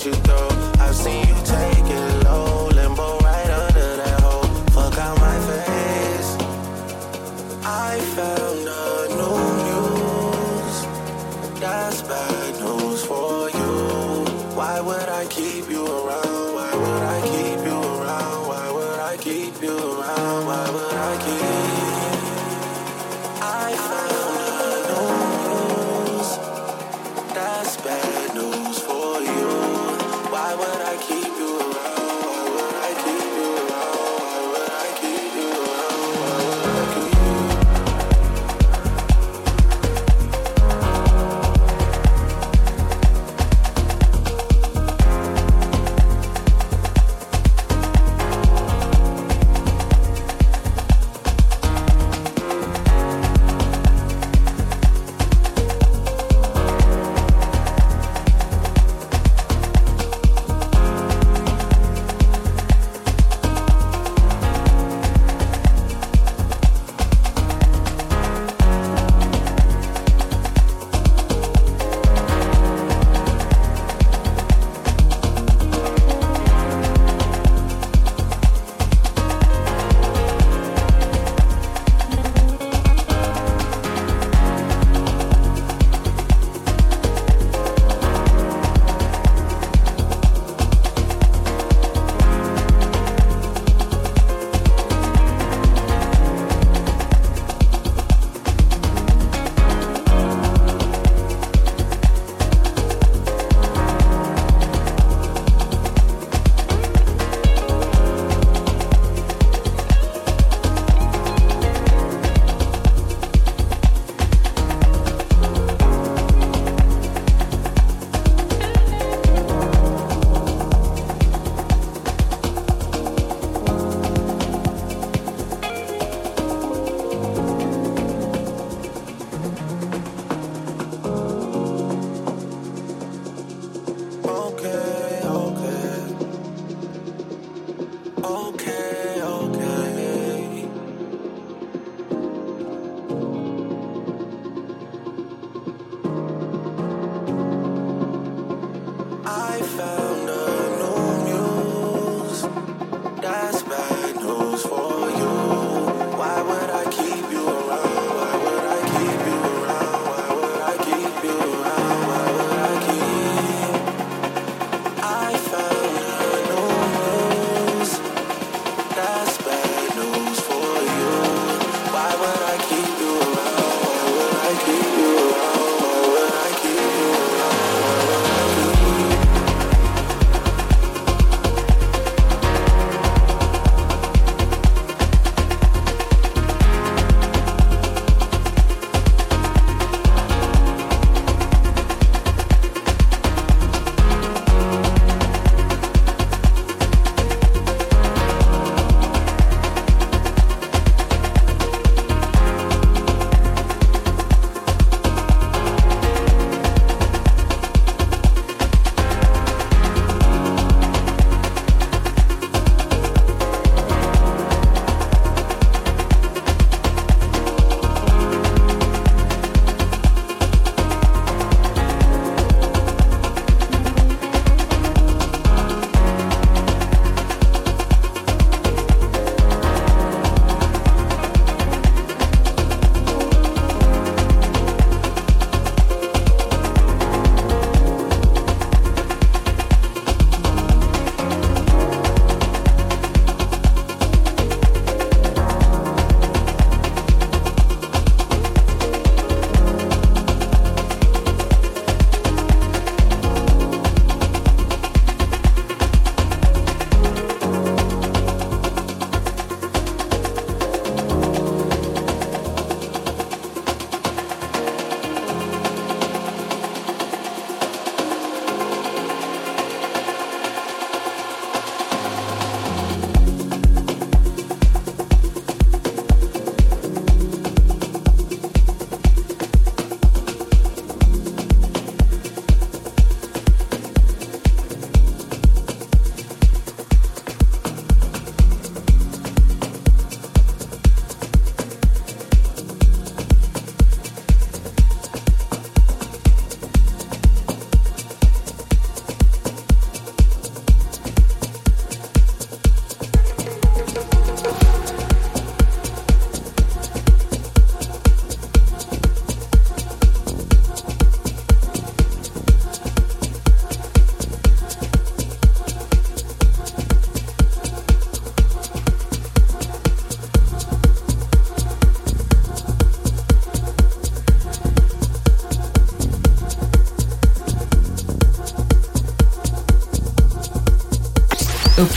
what you throw.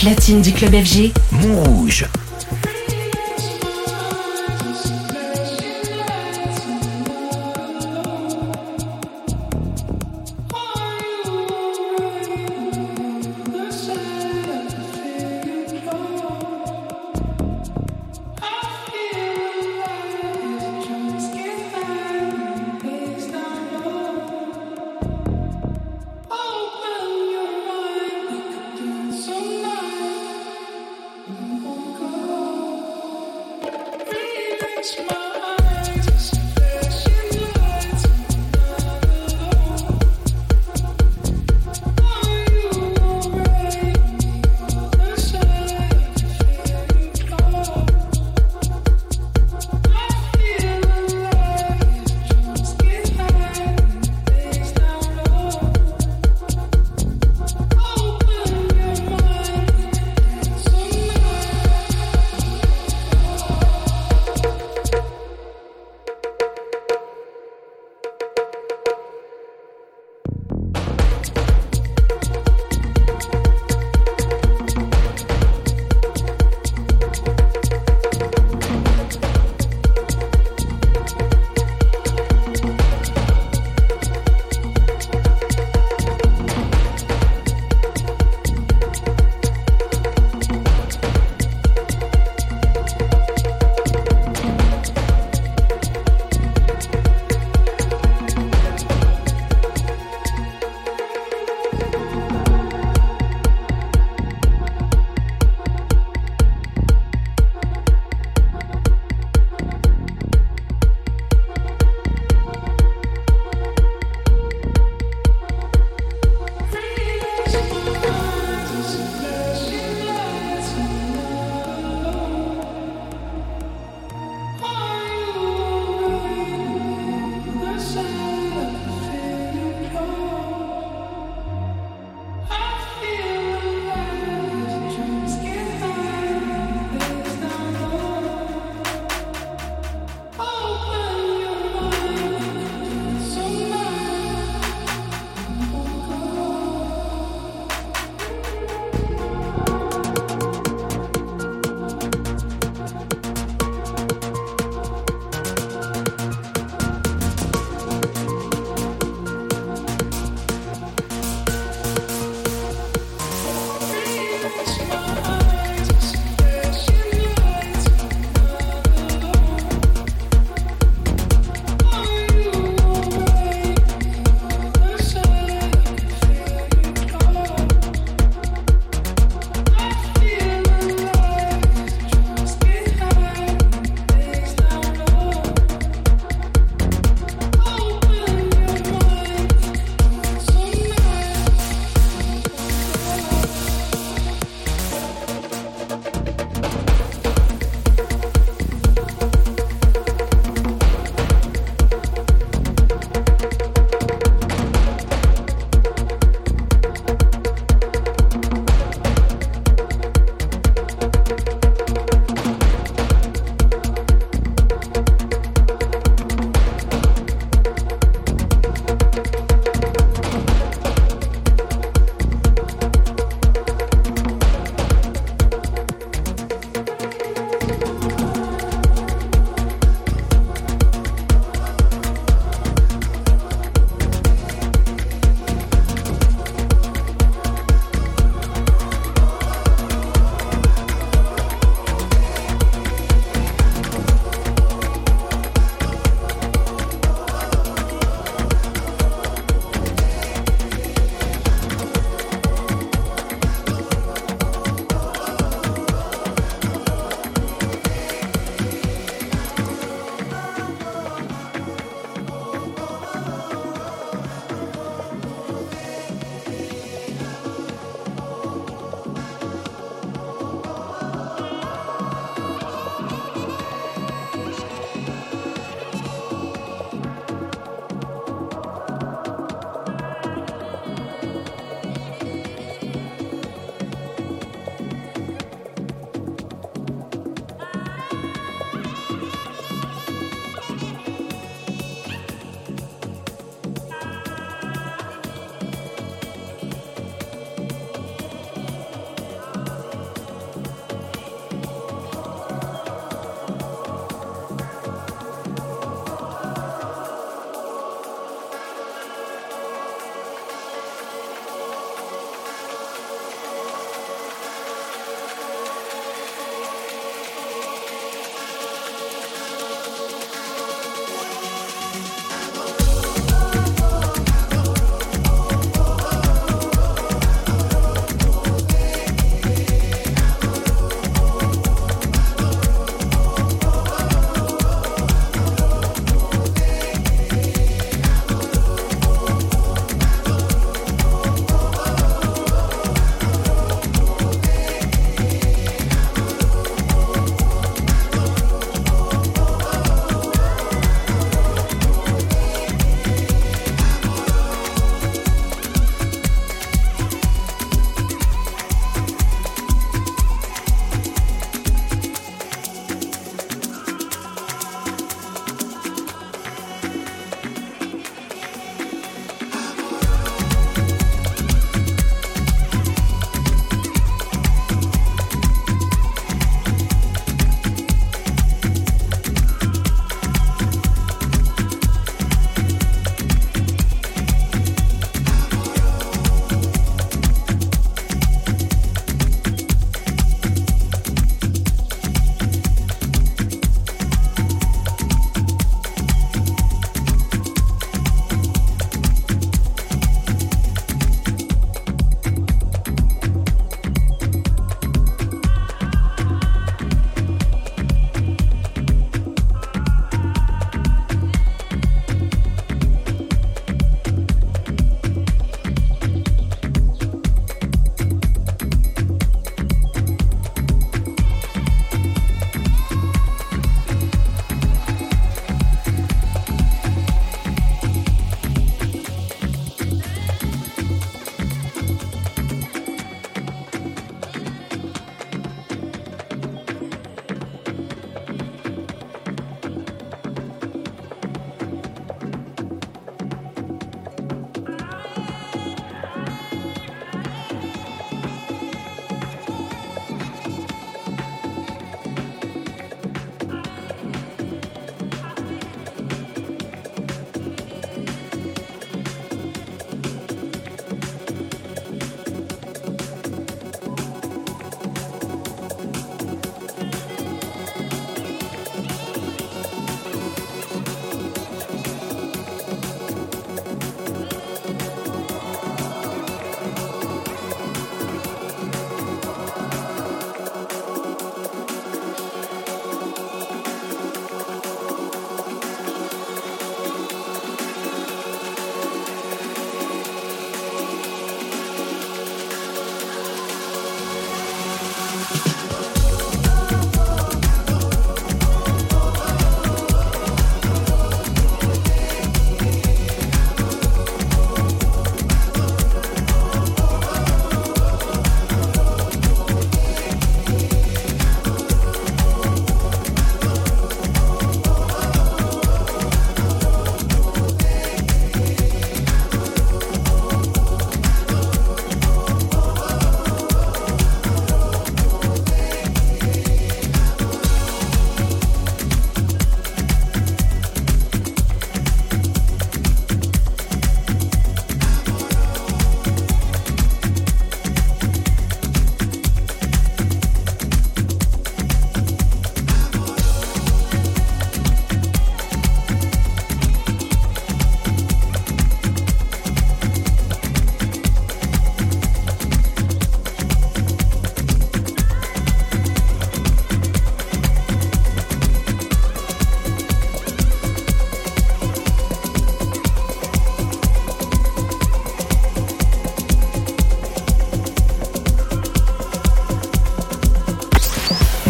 Platine du club FG, Montrouge.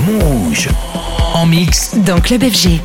Rouge. En mix. Dans Club FG.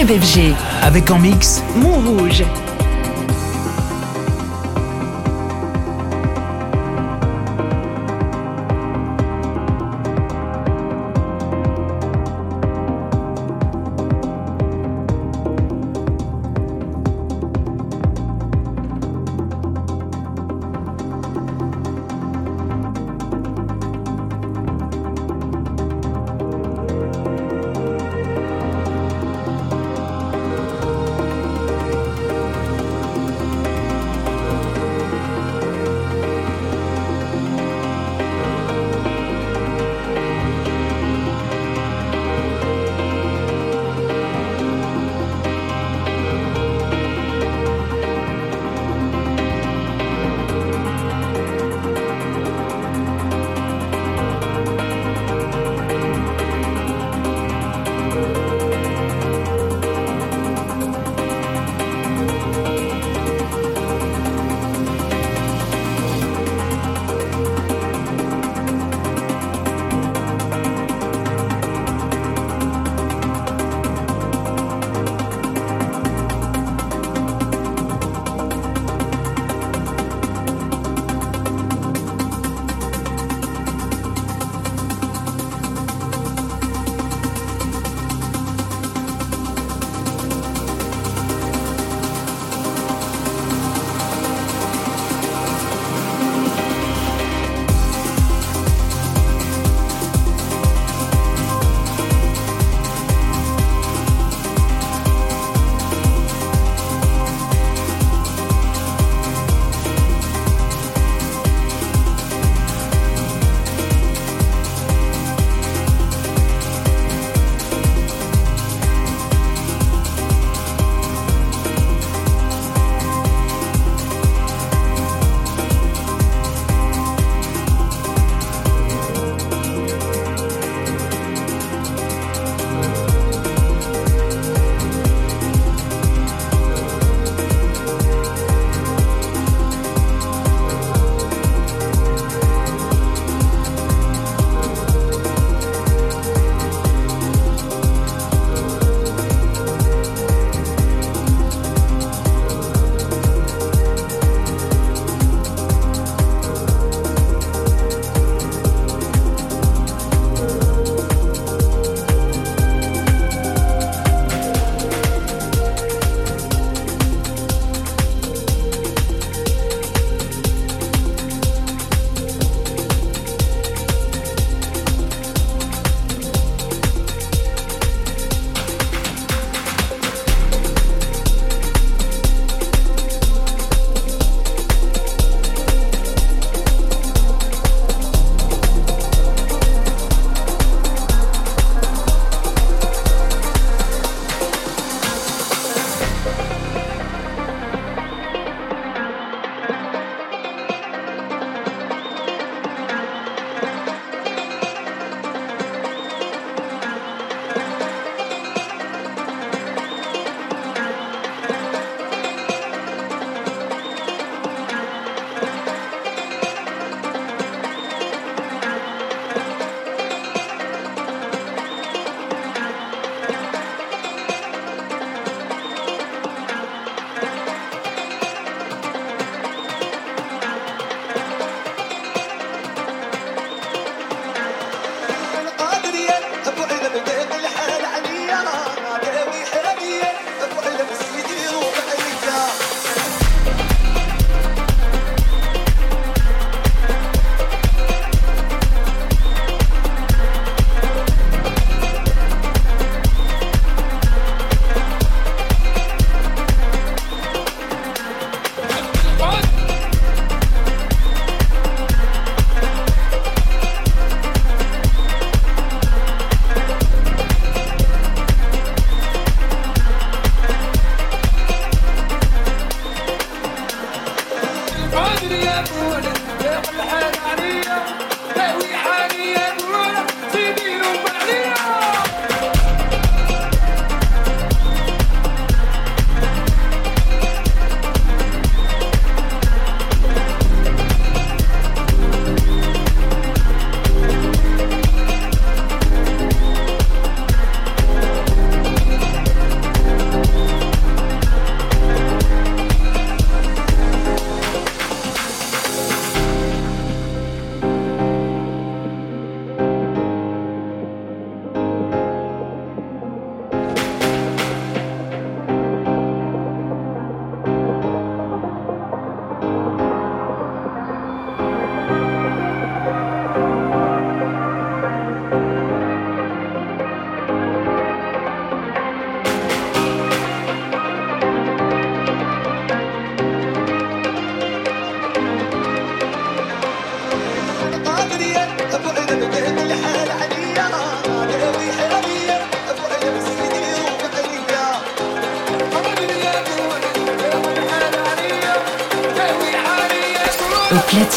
Club FG. Avec en mix Montrouge.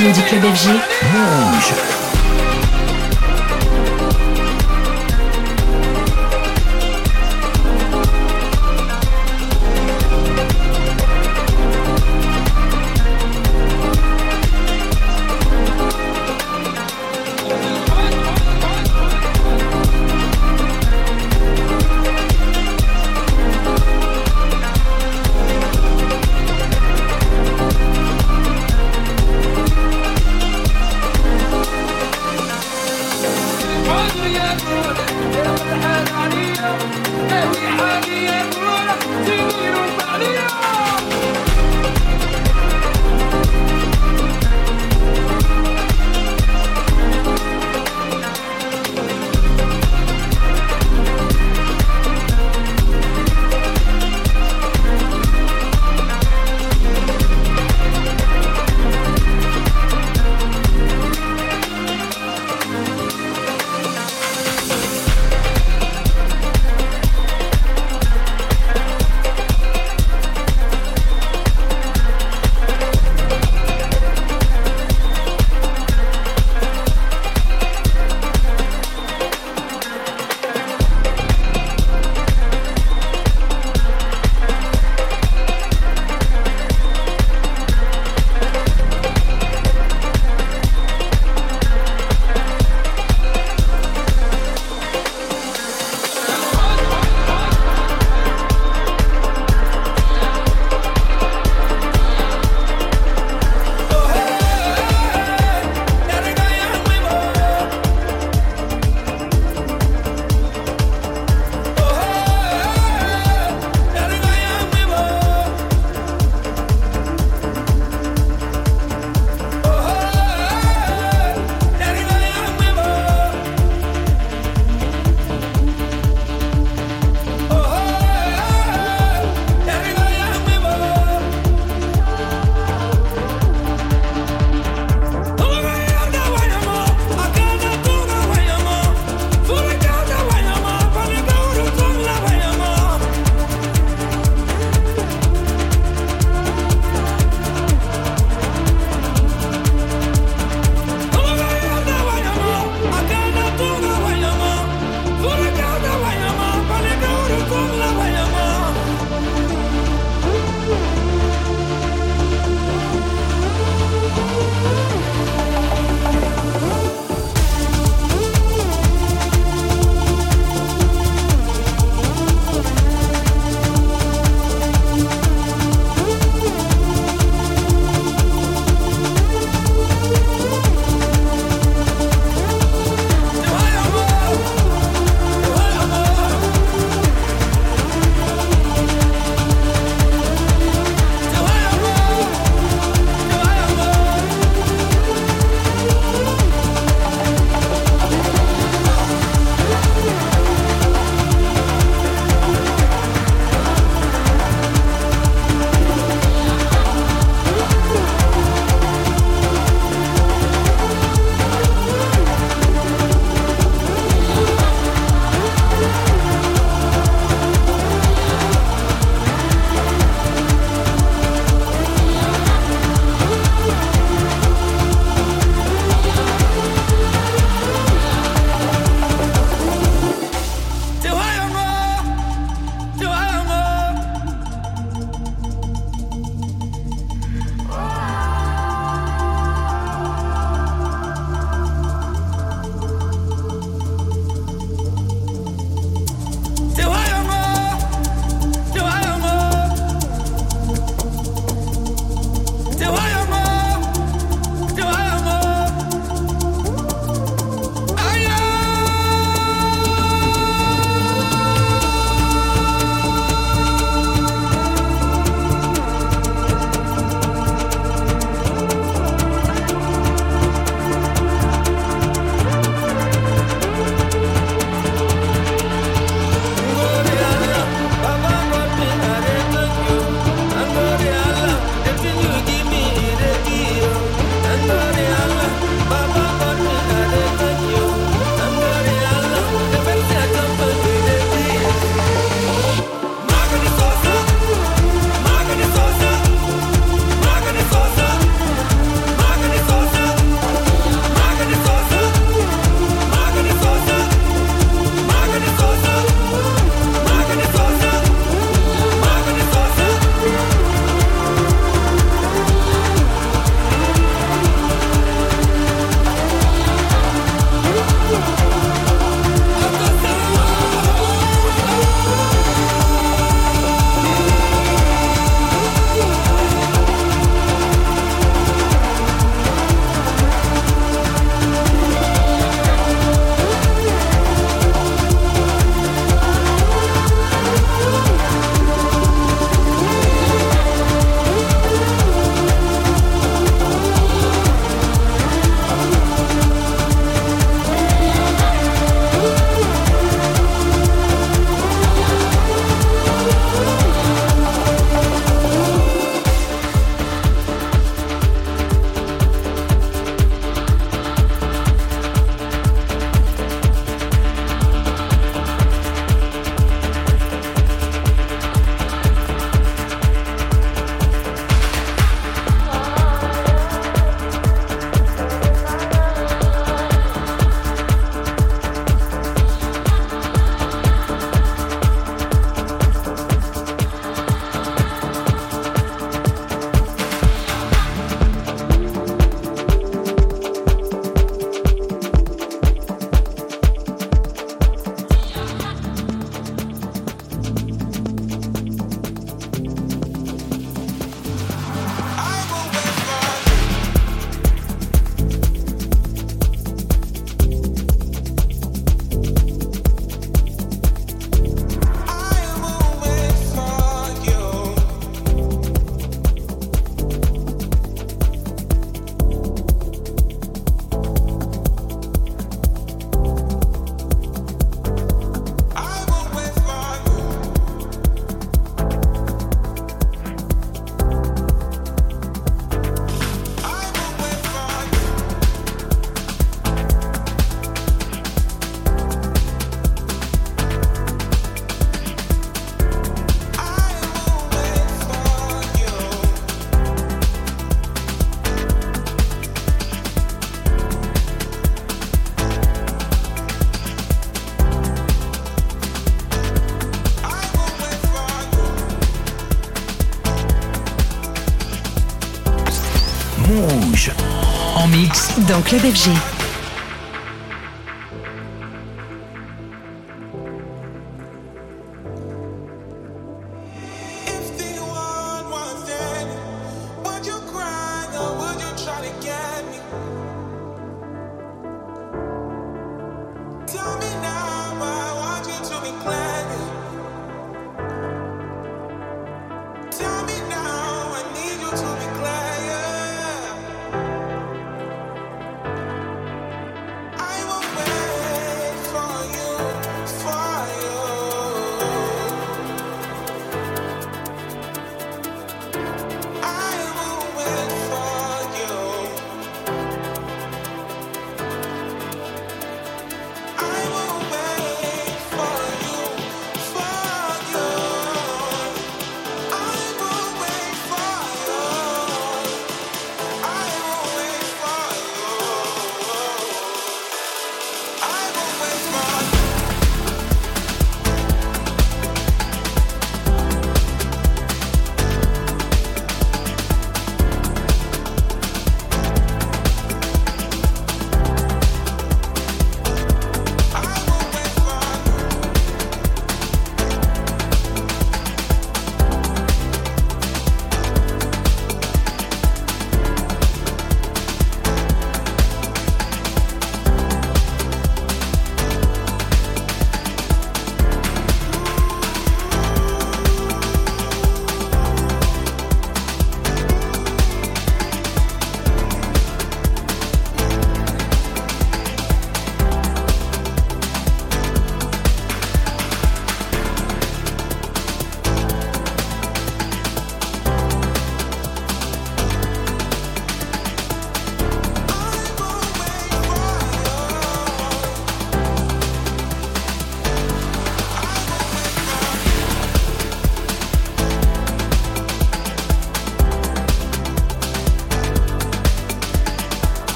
Platine du club FG. Rouge. Club FG.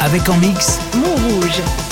Avec en mix Montrouge.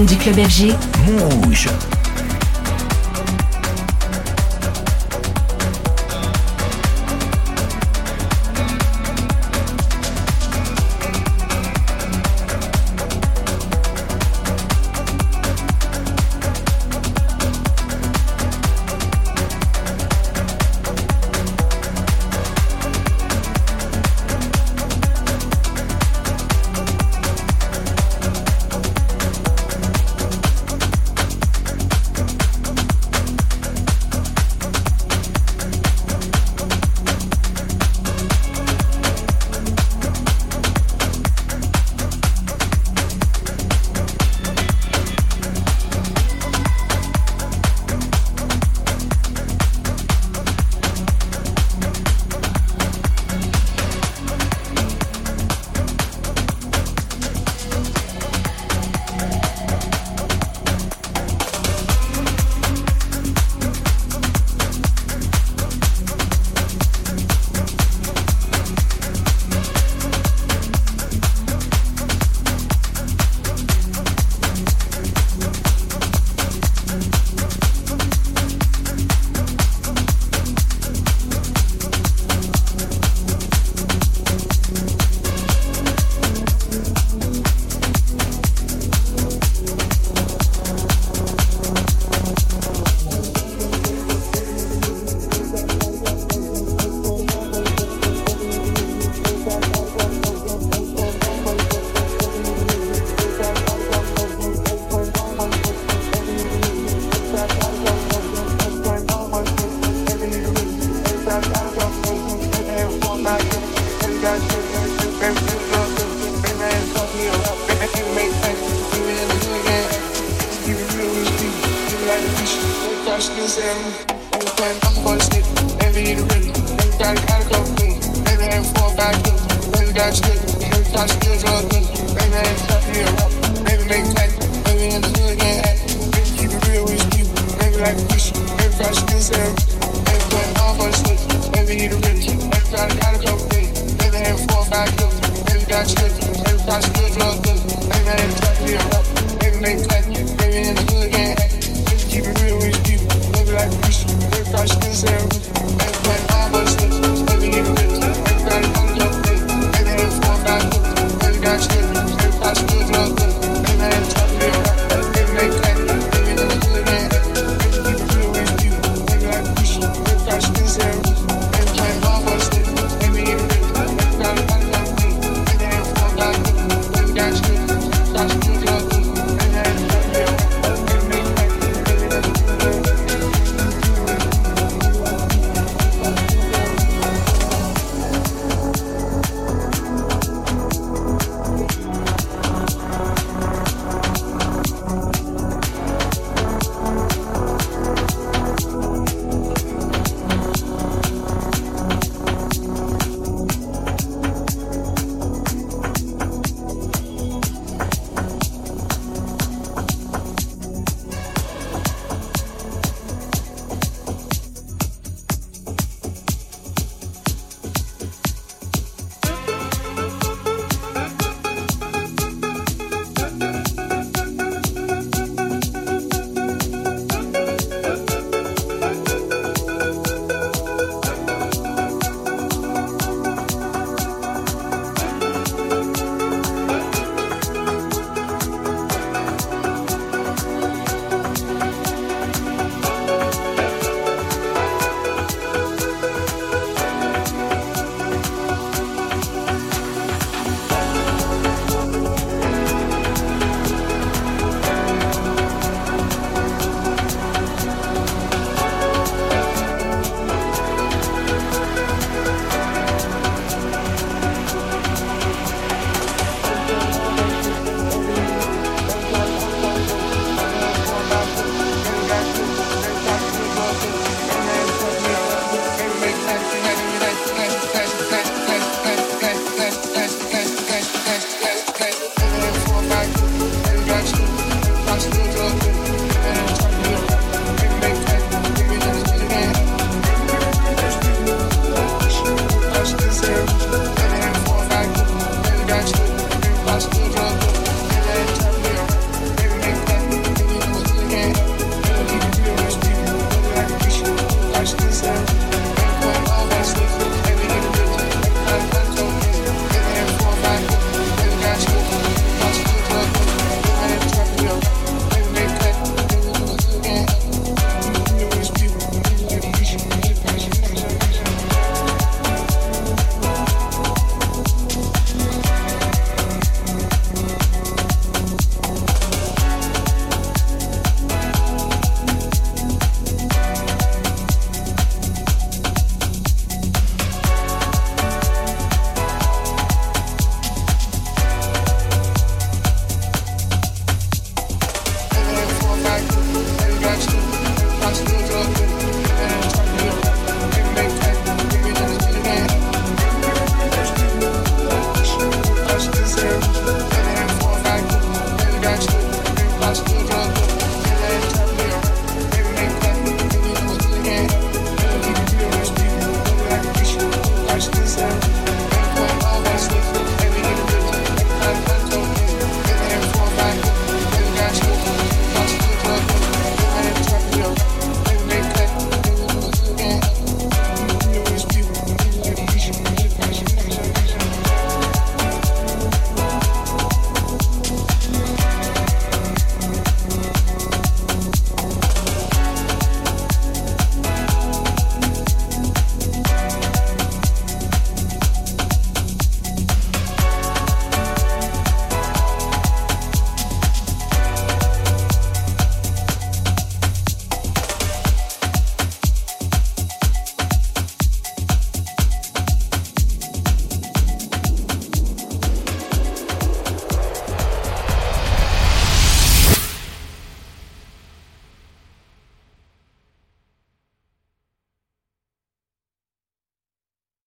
Du club FG.